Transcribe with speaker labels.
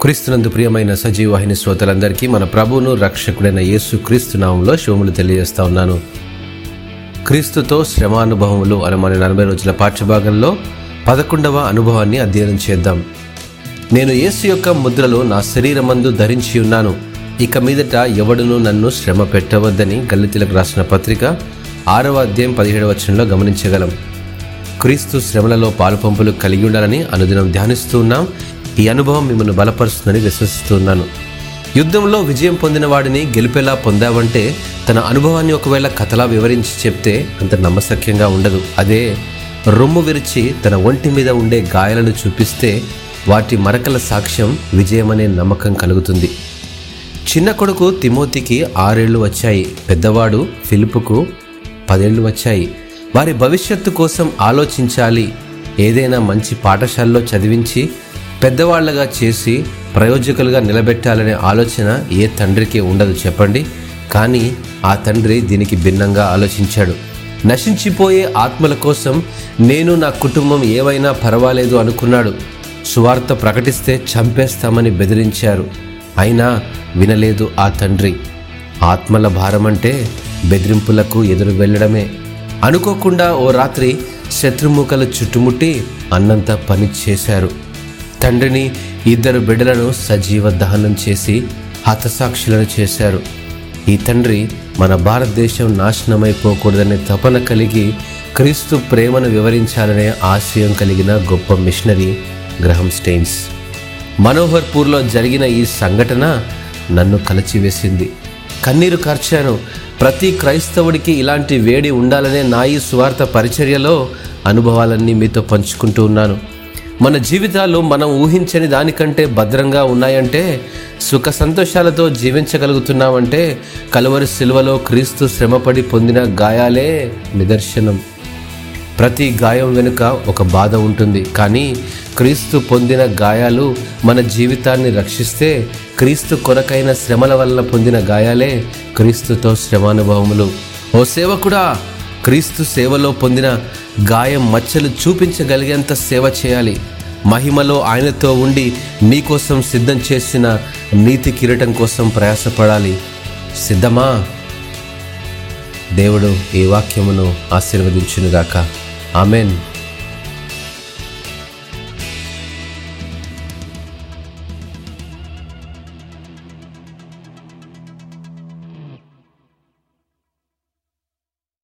Speaker 1: క్రీస్తునందు ప్రియమైన సజీవాహిని శ్రోతలందరికీ మన ప్రభువును రక్షకుడైన యేసు క్రీస్తు నామంలో శివములు తెలియజేస్తా ఉన్నాను. క్రీస్తుతో శ్రమానుభవములు అనే మన నలభై రోజుల పాఠ్యభాగంలో పదకొండవ అనుభవాన్ని అధ్యయనం చేద్దాం. నేను యేసు యొక్క ముద్రలో నా శరీరమందు ధరించి ఉన్నాను. ఇక మీదట ఎవడును నన్ను శ్రమ పెట్టవద్దని గల్లితులకు రాసిన పత్రిక ఆరవ అధ్యాయం పదిహేడవ వచనంలో గమనించగలం. క్రీస్తు శ్రమలలో పాలుపంపులు కలిగి ఉండాలని అనుదినం ధ్యానిస్తూ ఉన్నాం. ఈ అనుభవం మిమ్మల్ని బలపరుస్తుందని విశ్వసిస్తున్నాను. యుద్ధంలో విజయం పొందిన వాడిని గెలిపేలా పొందావంటే తన అనుభవాన్ని ఒకవేళ కథలా వివరించి చెప్తే అంత నమ్మశక్యంగా ఉండదు. అదే రొమ్ము విరిచి తన ఒంటి మీద ఉండే గాయాలను చూపిస్తే వాటి మరకల సాక్ష్యం విజయమనే నమ్మకం కలుగుతుంది. చిన్న కొడుకు తిమోతికి ఆరేళ్ళు వచ్చాయి. పెద్దవాడు ఫిలిపుకు పదేళ్ళు వచ్చాయి. వారి భవిష్యత్తు కోసం ఆలోచించాలి. ఏదైనా మంచి పాఠశాలలో చదివించి పెద్దవాళ్ళుగా చేసి ప్రయోజకులుగా నిలబెట్టాలనే ఆలోచన ఏ తండ్రికి ఉండదు చెప్పండి. కానీ ఆ తండ్రి దీనికి భిన్నంగా ఆలోచించాడు. నశించిపోయే ఆత్మల కోసం నేను నా కుటుంబం ఏవైనా పర్వాలేదు అనుకున్నాడు. సువార్త ప్రకటిస్తే చంపేస్తామని బెదిరించారు. అయినా వినలేదు ఆ తండ్రి. ఆత్మల భారమంటే బెదిరింపులకు ఎదురు వెళ్ళడమే. అనుకోకుండా ఓ రాత్రి శత్రుముఖలు చుట్టుముట్టి అన్నంత పని చేశారు. తండ్రిని ఇద్దరు బిడ్డలను సజీవ దహనం చేసి హతసాక్షులను చేశారు. ఈ తండ్రి మన భారతదేశం నాశనమైపోకూడదనే తపన కలిగి క్రీస్తు ప్రేమను వివరించాలనే ఆశయం కలిగిన గొప్ప మిషనరీ గ్రహం స్టెయిన్స్. మనోహర్పూర్లో జరిగిన ఈ సంఘటన నన్ను కలచివేసింది. కన్నీరు కార్చాను. ప్రతి క్రైస్తవుడికి ఇలాంటి వేడి ఉండాలనే నా ఈ స్వార్థ పరిచర్యలో అనుభవాలన్నీ మీతో పంచుకుంటూ ఉన్నాను. మన జీవితాలు మనం ఊహించని దానికంటే భద్రంగా ఉన్నాయంటే సుఖ సంతోషాలతో జీవించగలుగుతున్నామంటే కలువరి శిలువలో క్రీస్తు శ్రమపడి పొందిన గాయాలే నిదర్శనం. ప్రతి గాయం వెనుక ఒక బాధ ఉంటుంది. కానీ క్రీస్తు పొందిన గాయాలు మన జీవితాన్ని రక్షిస్తే క్రీస్తు కొరకైన శ్రమల వల్ల పొందిన గాయాలే క్రీస్తుతో శ్రమానుభవములు. ఓ సేవకుడా క్రీస్తు సేవలో పొందిన గాయం మచ్చలు చూపించగలిగేంత సేవ చేయాలి. మహిమలో ఆయనతో ఉండి నీకోసం సిద్ధం చేసిన నీతి కిరీటం కోసం ప్రయాసపడాలి. సిద్ధమా? దేవుడు ఈ వాక్యమును ఆశీర్వదించునుగాక. ఆమెన్.